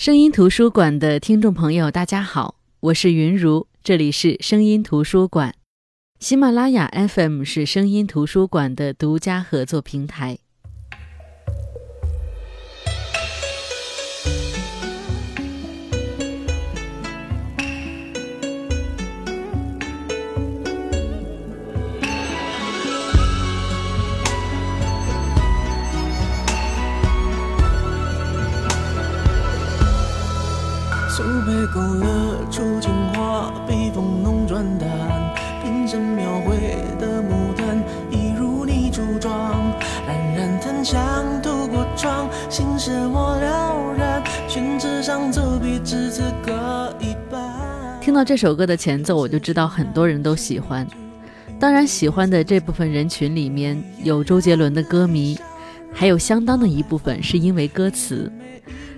声音图书馆的听众朋友，大家好，我是云如，这里是声音图书馆。喜马拉雅 FM 是声音图书馆的独家合作平台。勾勒出情画，笔锋浓转淡，平生描绘的牡丹，一如你初妆。冉冉檀香透过窗，心事莫了然。宣纸上走笔，至此各一半。听到这首歌的前奏，我就知道很多人都喜欢。当然，喜欢的这部分人群里面有周杰伦的歌迷，还有相当的一部分是因为歌词。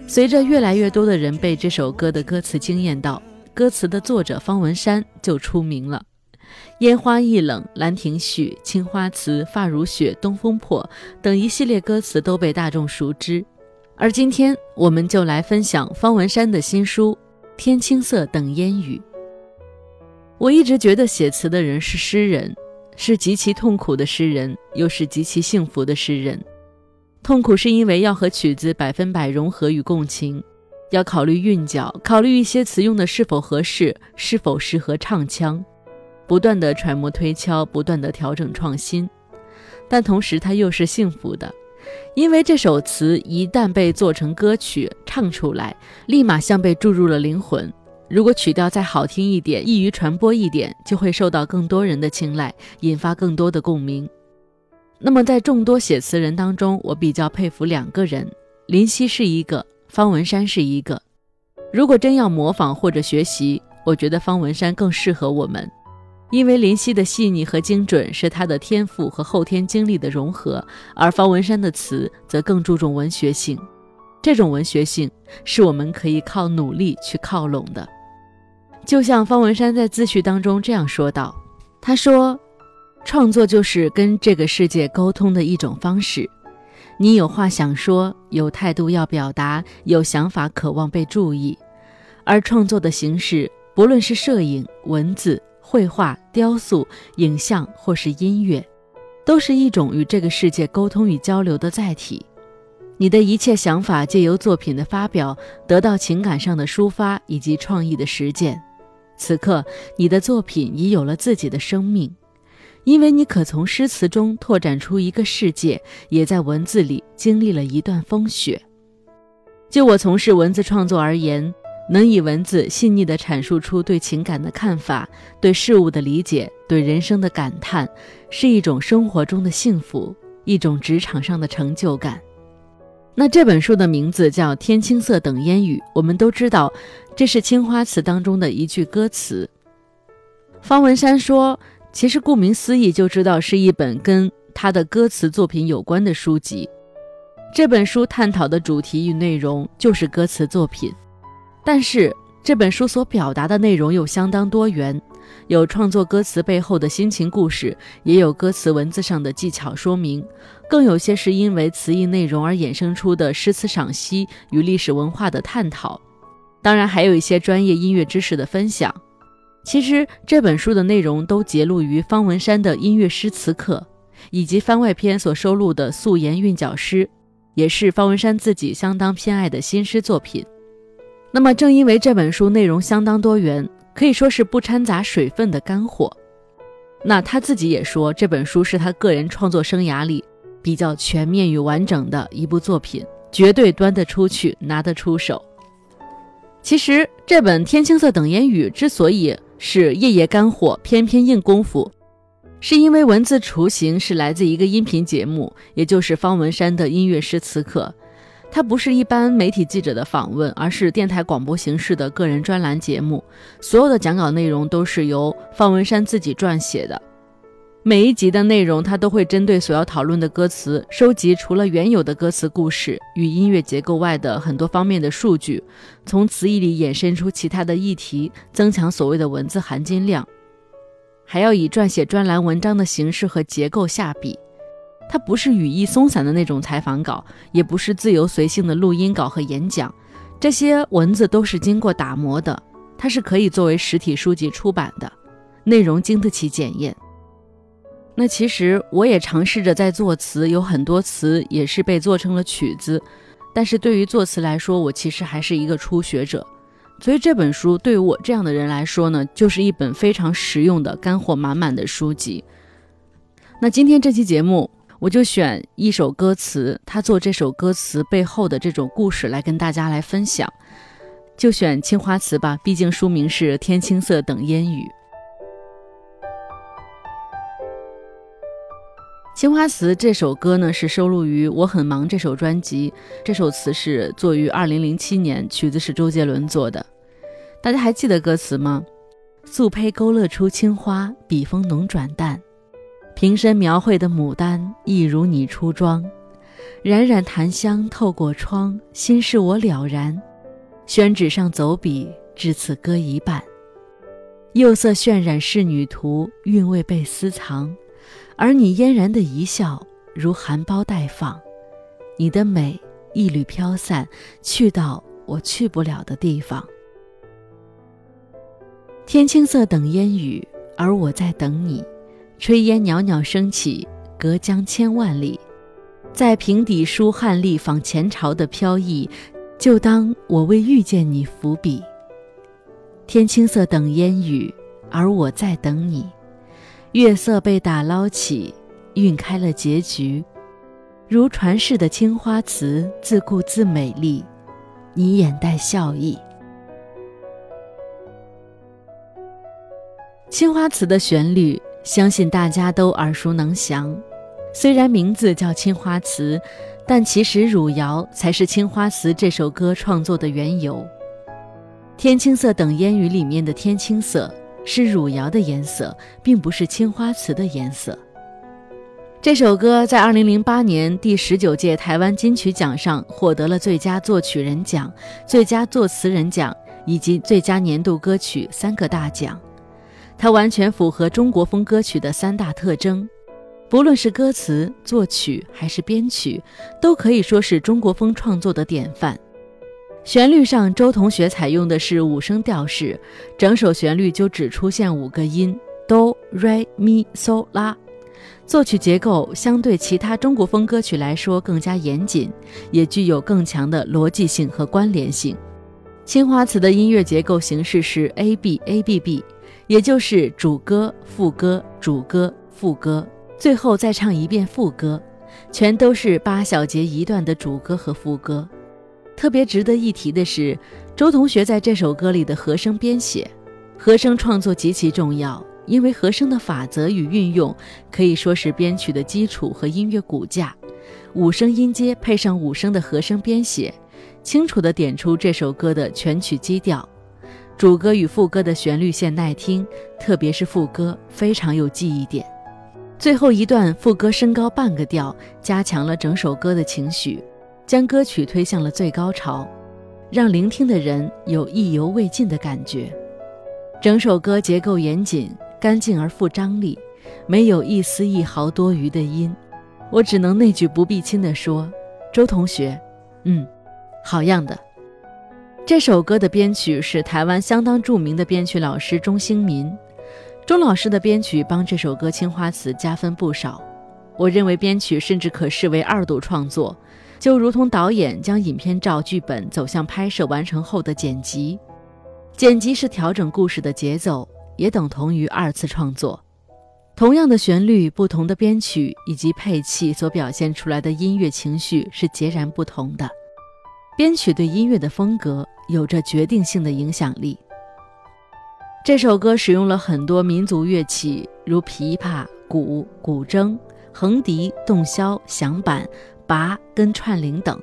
随着越来越多的人被这首歌的歌词惊艳到，歌词的作者方文山就出名了。烟花易冷，兰亭序，青花瓷，发如雪，东风破等一系列歌词都被大众熟知。而今天，我们就来分享方文山的新书《天青色等烟雨》。我一直觉得写词的人是诗人，是极其痛苦的诗人，又是极其幸福的诗人。痛苦是因为要和曲子百分百融合与共情，要考虑韵脚，考虑一些词用的是否合适，是否适合唱腔，不断的揣摩推敲，不断的调整创新。但同时，它又是幸福的，因为这首词一旦被做成歌曲唱出来，立马像被注入了灵魂。如果曲调再好听一点，易于传播一点，就会受到更多人的青睐，引发更多的共鸣。那么，在众多写词人当中，我比较佩服两个人，林夕是一个，方文山是一个。如果真要模仿或者学习，我觉得方文山更适合我们，因为林夕的细腻和精准是他的天赋和后天经历的融合，而方文山的词则更注重文学性。这种文学性是我们可以靠努力去靠拢的。就像方文山在自序当中这样说道：“他说。”创作就是跟这个世界沟通的一种方式。你有话想说，有态度要表达，有想法渴望被注意。而创作的形式，不论是摄影、文字、绘画、雕塑、影像，或是音乐，都是一种与这个世界沟通与交流的载体。你的一切想法，借由作品的发表，得到情感上的抒发以及创意的实践。此刻，你的作品已有了自己的生命。因为你可从诗词中拓展出一个世界，也在文字里经历了一段风雪。就我从事文字创作而言，能以文字细腻地阐述出对情感的看法、对事物的理解、对人生的感叹，是一种生活中的幸福，一种职场上的成就感。那这本书的名字叫《天青色等烟雨》，我们都知道，这是《青花瓷》当中的一句歌词。方文山说。其实顾名思义就知道是一本跟他的歌词作品有关的书籍。这本书探讨的主题与内容就是歌词作品，但是这本书所表达的内容又相当多元，有创作歌词背后的心情故事，也有歌词文字上的技巧说明，更有些是因为词意内容而衍生出的诗词赏析与历史文化的探讨，当然还有一些专业音乐知识的分享。其实这本书的内容都节录于方文山的音乐诗词课，以及番外篇所收录的素颜韵脚诗，也是方文山自己相当偏爱的新诗作品。那么正因为这本书内容相当多元，可以说是不掺杂水分的干货。那他自己也说，这本书是他个人创作生涯里比较全面与完整的一部作品，绝对端得出去，拿得出手。其实这本《天青色等烟雨》之所以是夜夜干货，篇篇硬功夫，是因为文字雏形是来自一个音频节目，也就是方文山的音乐诗词课。它不是一般媒体记者的访问，而是电台广播形式的个人专栏节目。所有的讲稿内容都是由方文山自己撰写的。每一集的内容，他都会针对所要讨论的歌词，收集除了原有的歌词故事与音乐结构外的很多方面的数据，从词义里衍生出其他的议题，增强所谓的文字含金量。还要以撰写专栏文章的形式和结构下笔，它不是语义松散的那种采访稿，也不是自由随性的录音稿和演讲，这些文字都是经过打磨的，它是可以作为实体书籍出版的，内容经得起检验。那其实我也尝试着在作词，有很多词也是被做成了曲子，但是对于作词来说，我其实还是一个初学者，所以这本书对于我这样的人来说呢，就是一本非常实用的干货满满的书籍。那今天这期节目，我就选一首歌词，他做这首歌词背后的这种故事来跟大家来分享，就选青花瓷吧，毕竟书名是《天青色等烟雨》。《青花瓷》这首歌呢，是收录于《我很忙》这首专辑。这首词是作于二零零七年，曲子是周杰伦做的。大家还记得歌词吗？素胚勾勒出青花，笔锋浓转淡，瓶身描绘的牡丹，一如你初妆。冉冉檀香透过窗，心事我了然。宣纸上走笔，至此歌一半。釉色渲染仕女图，韵味被私藏。而你嫣然的一笑，如含苞待放，你的美一缕飘散，去到我去不了的地方。天青色等烟雨，而我在等你。炊烟袅袅升起，隔江千万里，在平底书汉隶仿前朝的飘逸，就当我为遇见你伏笔。天青色等烟雨，而我在等你。月色被打捞起，晕开了结局，如传世的青花瓷，自顾自美丽。你眼带笑意。青花瓷的旋律，相信大家都耳熟能详。虽然名字叫青花瓷，但其实汝窑才是青花瓷这首歌创作的缘由。天青色等烟雨里面的天青色。是汝窑的颜色，并不是青花瓷的颜色。这首歌在二零零八年第十九届台湾金曲奖上获得了最佳作曲人奖、最佳作词人奖以及最佳年度歌曲三个大奖。它完全符合中国风歌曲的三大特征，不论是歌词、作曲还是编曲，都可以说是中国风创作的典范。旋律上，周同学采用的是五声调式，整首旋律就只出现五个音：哆、瑞、咪、嗦、拉。作曲结构相对其他中国风歌曲来说更加严谨，也具有更强的逻辑性和关联性。青花瓷的音乐结构形式是 A B A B B，也就是主歌、副歌、主歌、副歌，最后再唱一遍副歌，全都是八小节一段的主歌和副歌。特别值得一提的是，周同学在这首歌里的和声编写，和声创作极其重要，因为和声的法则与运用可以说是编曲的基础和音乐骨架。五声音阶配上五声的和声编写，清楚地点出这首歌的全曲基调。主歌与副歌的旋律线耐听，特别是副歌非常有记忆点。最后一段副歌升高半个调，加强了整首歌的情绪。将歌曲推向了最高潮，让聆听的人有意犹未尽的感觉。整首歌结构严谨、干净而富张力，没有一丝一毫多余的音。我只能那句不必亲地说：“周同学，嗯，好样的。”这首歌的编曲是台湾相当著名的编曲老师钟兴民，钟老师的编曲帮这首歌《青花瓷》加分不少。我认为编曲甚至可视为二度创作。就如同导演将影片照剧本走向拍摄完成后的剪辑，剪辑是调整故事的节奏，也等同于二次创作。同样的旋律，不同的编曲以及配器所表现出来的音乐情绪是截然不同的。编曲对音乐的风格有着决定性的影响力。这首歌使用了很多民族乐器，如琵琶、鼓、古筝、横笛、洞箫、响板。拔跟串铃等，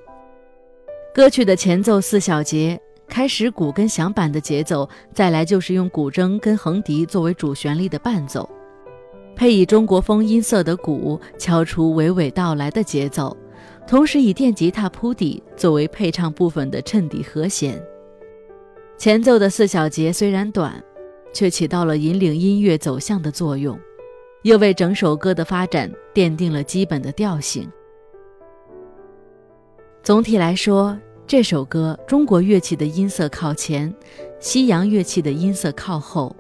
歌曲的前奏四小节，开始鼓跟响板的节奏，再来就是用古筝跟横笛作为主旋律的伴奏，配以中国风音色的鼓敲出娓娓道来的节奏，同时以电吉他铺底作为配唱部分的衬底和弦。前奏的四小节虽然短，却起到了引领音乐走向的作用，又为整首歌的发展奠定了基本的调性。总体来说，这首歌中国乐器的音色靠前，西洋乐器的音色靠后。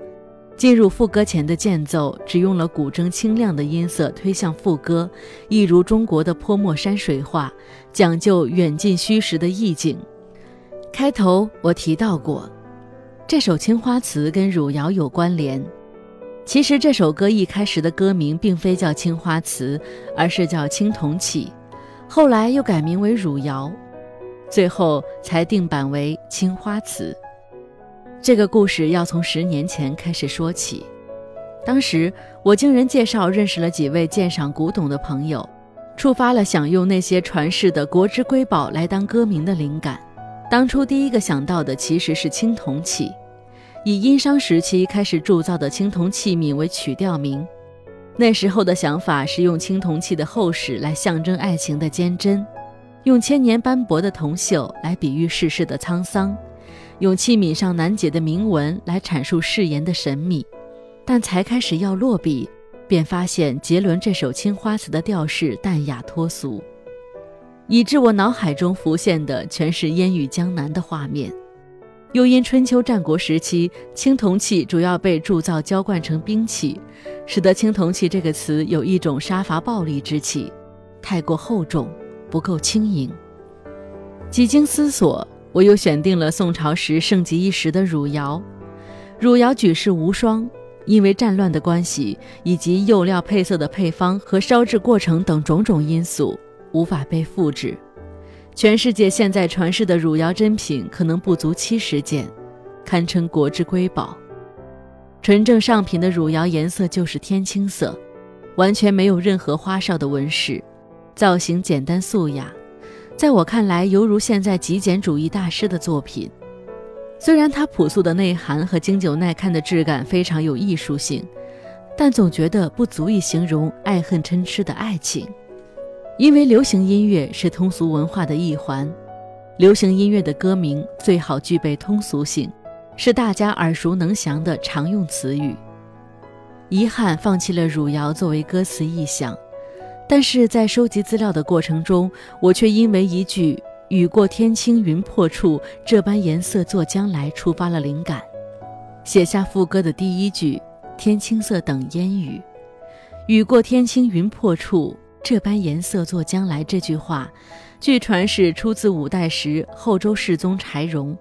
进入副歌前的间奏只用了古筝清亮的音色推向副歌，一如中国的泼墨山水画，讲究远近虚实的意境。开头我提到过，这首《青花瓷》跟汝窑有关联。其实这首歌一开始的歌名并非叫《青花瓷》，而是叫《青铜器》，后来又改名为汝窑。最后才定版为《青花瓷》。这个故事要从十年前开始说起。当时我经人介绍认识了几位鉴赏古董的朋友，触发了想用那些传世的国之瑰宝来当歌名的灵感。当初第一个想到的其实是青铜器，以殷商时期开始铸造的青铜器皿为曲调名。那时候的想法是用青铜器的厚实来象征爱情的坚贞。用千年斑驳的铜锈来比喻世事的沧桑，用器皿上难解的铭文来阐述誓言的神秘，但才开始要落笔，便发现杰伦这首青花瓷的调式淡雅脱俗，以致我脑海中浮现的全是烟雨江南的画面。又因春秋战国时期青铜器主要被铸造浇灌成兵器，使得青铜器这个词有一种杀伐暴力之气，太过厚重。不够轻盈。几经思索，我又选定了宋朝时盛极一时的汝窑。汝窑举世无双，因为战乱的关系，以及釉料配色的配方和烧制过程等种种因素，无法被复制。全世界现在传世的汝窑珍品可能不足七十件，堪称国之瑰宝。纯正上品的汝窑颜色就是天青色，完全没有任何花哨的纹饰。造型简单素雅，在我看来犹如现在极简主义大师的作品。虽然它朴素的内涵和经久耐看的质感非常有艺术性，但总觉得不足以形容爱恨嗔痴的爱情。因为流行音乐是通俗文化的一环，流行音乐的歌名最好具备通俗性，是大家耳熟能详的常用词语。遗憾放弃了汝窑作为歌词意象。但是在收集资料的过程中，我却因为一句“雨过天青云破处，这般颜色作将来”触发了灵感，写下副歌的第一句“天青色等烟雨”。雨过天青云破处，这般颜色作将来这句话，据传是出自五代时后周世宗柴荣，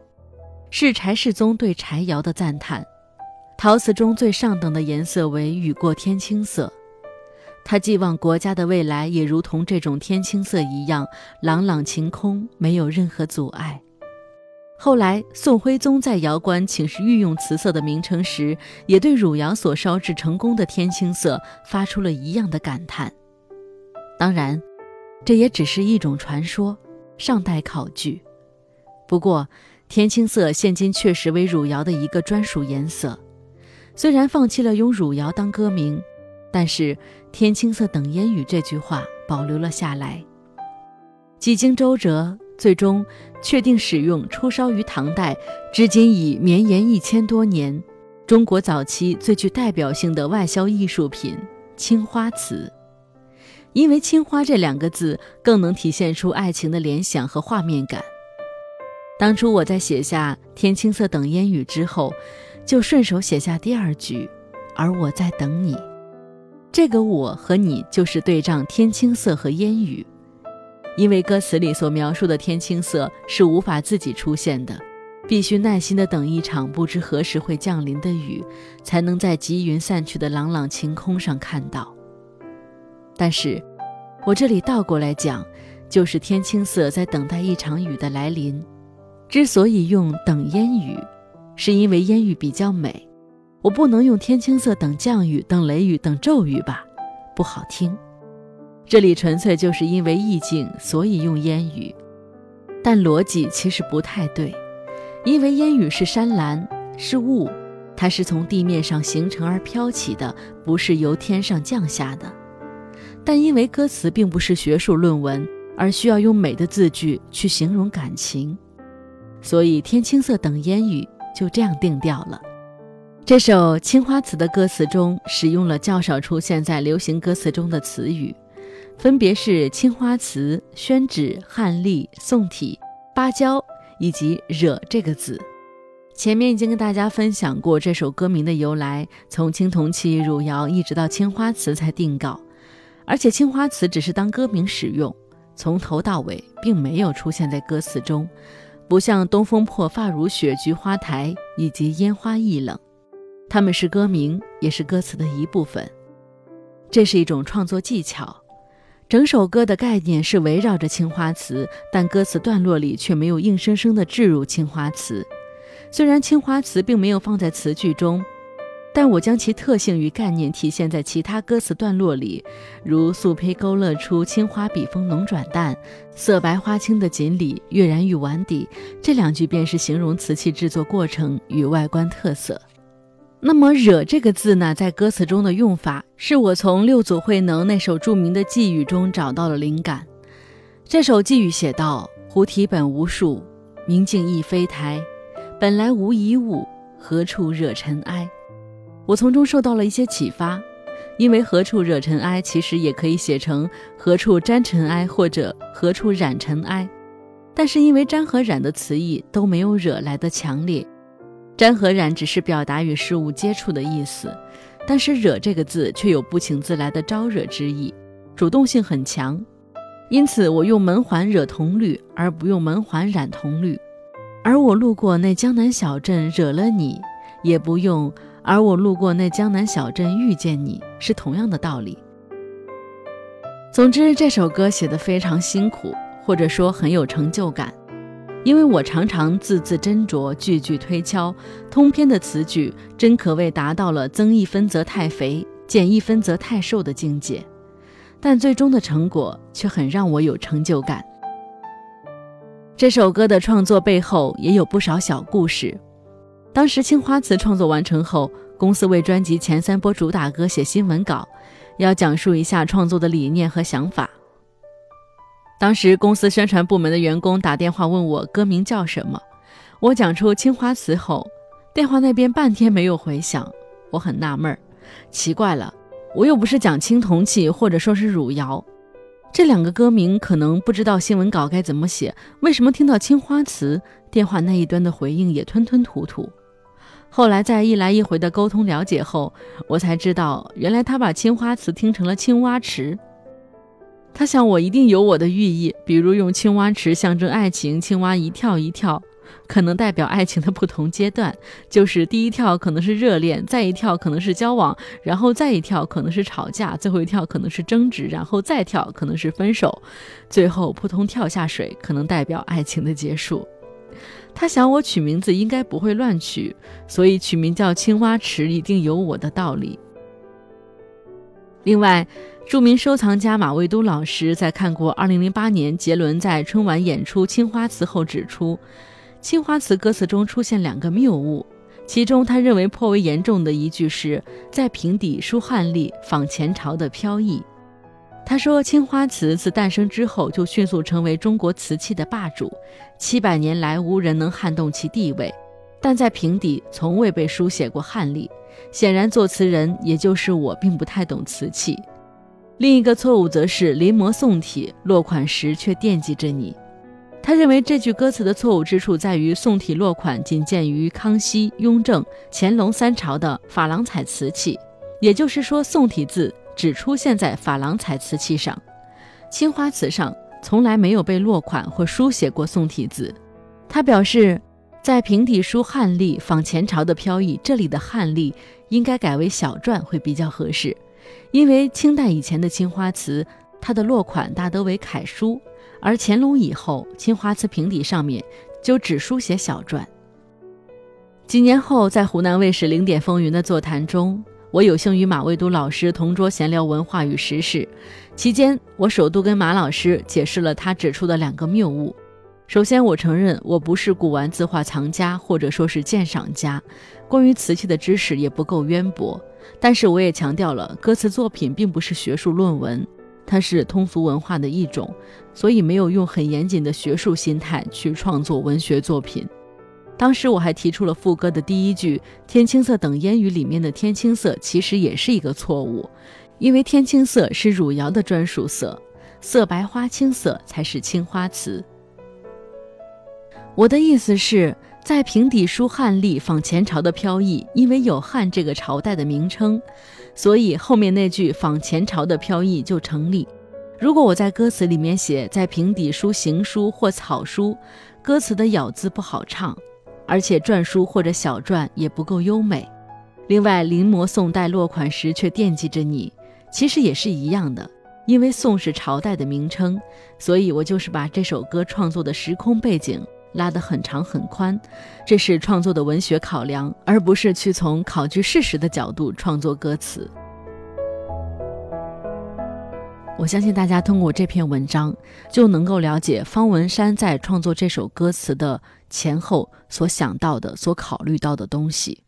是柴世宗对柴窑的赞叹。陶瓷中最上等的颜色为雨过天青色。他寄望国家的未来也如同这种天青色一样朗朗晴空，没有任何阻碍。后来，宋徽宗在窑官请示御用瓷色的名称时，也对汝窑所烧制成功的天青色发出了一样的感叹。当然，这也只是一种传说，尚待考据。不过，天青色现今确实为汝窑的一个专属颜色。虽然放弃了用汝窑当歌名。但是“天青色等烟雨”这句话保留了下来。几经周折，最终确定使用出烧于唐代，至今已绵延一千多年，中国早期最具代表性的外销艺术品——青花瓷。因为“青花”这两个字更能体现出爱情的联想和画面感。当初我在写下“天青色等烟雨”之后，就顺手写下第二句：“而我在等你。”这个我和你就是对仗天青色和烟雨，因为歌词里所描述的天青色是无法自己出现的，必须耐心的等一场不知何时会降临的雨，才能在积云散去的朗朗晴空上看到。但是，我这里倒过来讲，就是天青色在等待一场雨的来临。之所以用等烟雨，是因为烟雨比较美。我不能用天青色等降雨、等雷雨、等骤雨吧，不好听。这里纯粹就是因为意境，所以用烟雨。但逻辑其实不太对，因为烟雨是山岚，是雾，它是从地面上形成而飘起的，不是由天上降下的。但因为歌词并不是学术论文，而需要用美的字句去形容感情，所以天青色等烟雨就这样定调了。这首《青花瓷》的歌词中使用了较少出现在流行歌词中的词语，分别是青花瓷、宣纸、汉隶、宋体、芭蕉以及惹这个字。前面已经跟大家分享过这首歌名的由来，从青铜器、汝窑一直到青花瓷才定稿，而且青花瓷只是当歌名使用，从头到尾并没有出现在歌词中，不像《东风破》《发如雪》《菊花台》以及《烟花易冷》，它们是歌名，也是歌词的一部分。这是一种创作技巧，整首歌的概念是围绕着青花瓷，但歌词段落里却没有硬生生地置入青花瓷。虽然青花瓷并没有放在词句中，但我将其特性与概念体现在其他歌词段落里，如“素胚勾勒出青花笔锋浓转淡，色白花青的锦鲤跃然于碗底”这两句便是形容瓷器制作过程与外观特色。那么“惹”这个字呢，在歌词中的用法，是我从六祖慧能那首著名的寄语中找到了灵感。这首寄语写道：“菩提本无树，明镜亦非台。”本来无一物，何处惹尘埃？我从中受到了一些启发，因为何处惹尘埃其实也可以写成何处沾尘埃或者何处染尘埃，但是因为沾和染的词义都没有惹来的强烈，沾和染只是表达与事物接触的意思，但是惹这个字却有不请自来的招惹之意，主动性很强，因此我用门环惹铜绿，而不用门环染铜绿。而我路过那江南小镇，惹了你，也不用；而我路过那江南小镇，遇见你，是同样的道理。总之，这首歌写得非常辛苦，或者说很有成就感，因为我常常字字斟酌，句句推敲，通篇的词句真可谓达到了增一分则太肥，减一分则太瘦的境界。但最终的成果却很让我有成就感。这首歌的创作背后也有不少小故事。当时青花瓷创作完成后，公司为专辑前三波主打歌写新闻稿，要讲述一下创作的理念和想法。当时公司宣传部门的员工打电话问我歌名叫什么，我讲出青花瓷后，电话那边半天没有回响，我很纳闷儿，奇怪了，我又不是讲青铜器，或者说是汝窑。这两个歌名可能不知道新闻稿该怎么写，为什么听到青花瓷，电话那一端的回应也吞吞吐吐？后来在一来一回的沟通了解后，我才知道，原来他把青花瓷听成了青蛙池。他想我一定有我的寓意，比如用青蛙池象征爱情，青蛙一跳一跳。可能代表爱情的不同阶段，就是第一跳可能是热恋，再一跳可能是交往，然后再一跳可能是吵架，最后一跳可能是争执，然后再跳可能是分手，最后扑通跳下水，可能代表爱情的结束。他想我取名字应该不会乱取，所以取名叫青蛙池一定有我的道理。另外，著名收藏家马未都老师在看过2008年杰伦在春晚演出《青花瓷》后指出。青花瓷歌词中出现两个谬误，其中他认为颇为严重的一句是在瓶底书汉隶，仿前朝的飘逸。他说，青花瓷自诞生之后就迅速成为中国瓷器的霸主，七百年来无人能撼动其地位，但在瓶底从未被书写过汉隶，显然作词人也就是我并不太懂瓷器。另一个错误则是临摹宋体，落款时却惦记着你。他认为这句歌词的错误之处在于宋体落款仅见于康熙、雍正、乾隆三朝的珐琅彩瓷器，也就是说宋体字只出现在珐琅彩瓷器上，青花瓷上从来没有被落款或书写过宋体字。他表示，在平底书汉隶仿前朝的飘逸，这里的汉隶应该改为小篆会比较合适，因为清代以前的青花瓷，它的落款大都为楷书。而乾隆以后，青花瓷瓶底上面就只书写小篆。几年后，在湖南卫视《零点风云》的座谈中，我有幸与马未都老师同桌闲聊文化与时事。期间，我首度跟马老师解释了他指出的两个谬误。首先，我承认我不是古玩字画藏家，或者说是鉴赏家，关于瓷器的知识也不够渊博。但是，我也强调了，歌词作品并不是学术论文。它是通俗文化的一种，所以没有用很严谨的学术心态去创作文学作品。当时我还提出了副歌的第一句“天青色等烟雨”里面的“天青色”其实也是一个错误，因为天青色是汝窑的专属色，色白花青色才是青花瓷。我的意思是，在平底书汉隶仿前朝的飘逸，因为有汉这个朝代的名称，所以后面那句仿前朝的飘逸就成立。如果我在歌词里面写在平底书、行书或草书，歌词的咬字不好唱，而且篆书或者小篆也不够优美。另外，临摹宋代落款时却惦记着你，其实也是一样的。因为宋是朝代的名称，所以我就是把这首歌创作的时空背景拉得很长很宽，这是创作的文学考量，而不是去从考据事实的角度创作歌词。我相信大家通过这篇文章就能够了解方文山在创作这首歌词的前后所想到的、所考虑到的东西。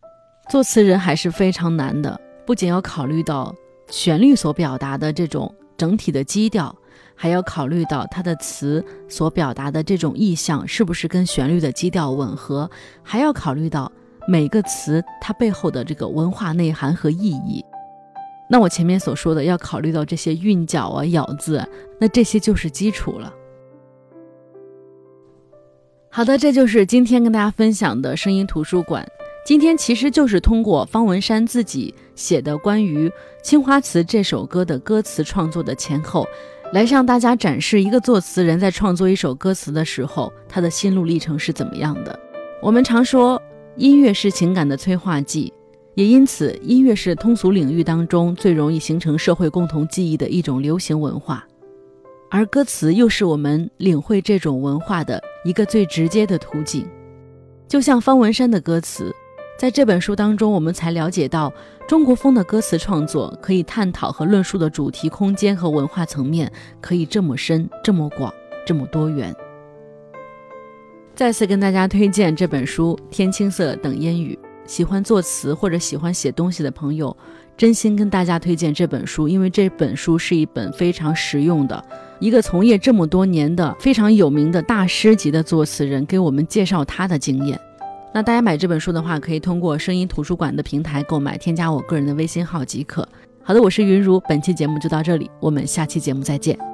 作词人还是非常难的，不仅要考虑到旋律所表达的这种。整体的基调，还要考虑到它的词所表达的这种意象是不是跟旋律的基调吻合，还要考虑到每个词它背后的这个文化内涵和意义。那我前面所说的要考虑到这些韵脚啊、咬字，那这些就是基础了。好的，这就是今天跟大家分享的声音图书馆。今天其实就是通过方文山自己写的关于《青花瓷》这首歌的歌词创作的前后，来向大家展示一个作词人在创作一首歌词的时候，他的心路历程是怎么样的。我们常说音乐是情感的催化剂，也因此音乐是通俗领域当中最容易形成社会共同记忆的一种流行文化，而歌词又是我们领会这种文化的一个最直接的途径。就像方文山的歌词。在这本书当中，我们才了解到中国风的歌词创作可以探讨和论述的主题空间和文化层面可以这么深、这么广、这么多元。再次跟大家推荐这本书《天青色等烟雨》，喜欢作词或者喜欢写东西的朋友，真心跟大家推荐这本书，因为这本书是一本非常实用的，一个从业这么多年的非常有名的大师级的作词人给我们介绍他的经验。那大家买这本书的话，可以通过声音图书馆的平台购买，添加我个人的微信号即可。好的，我是云如，本期节目就到这里，我们下期节目再见。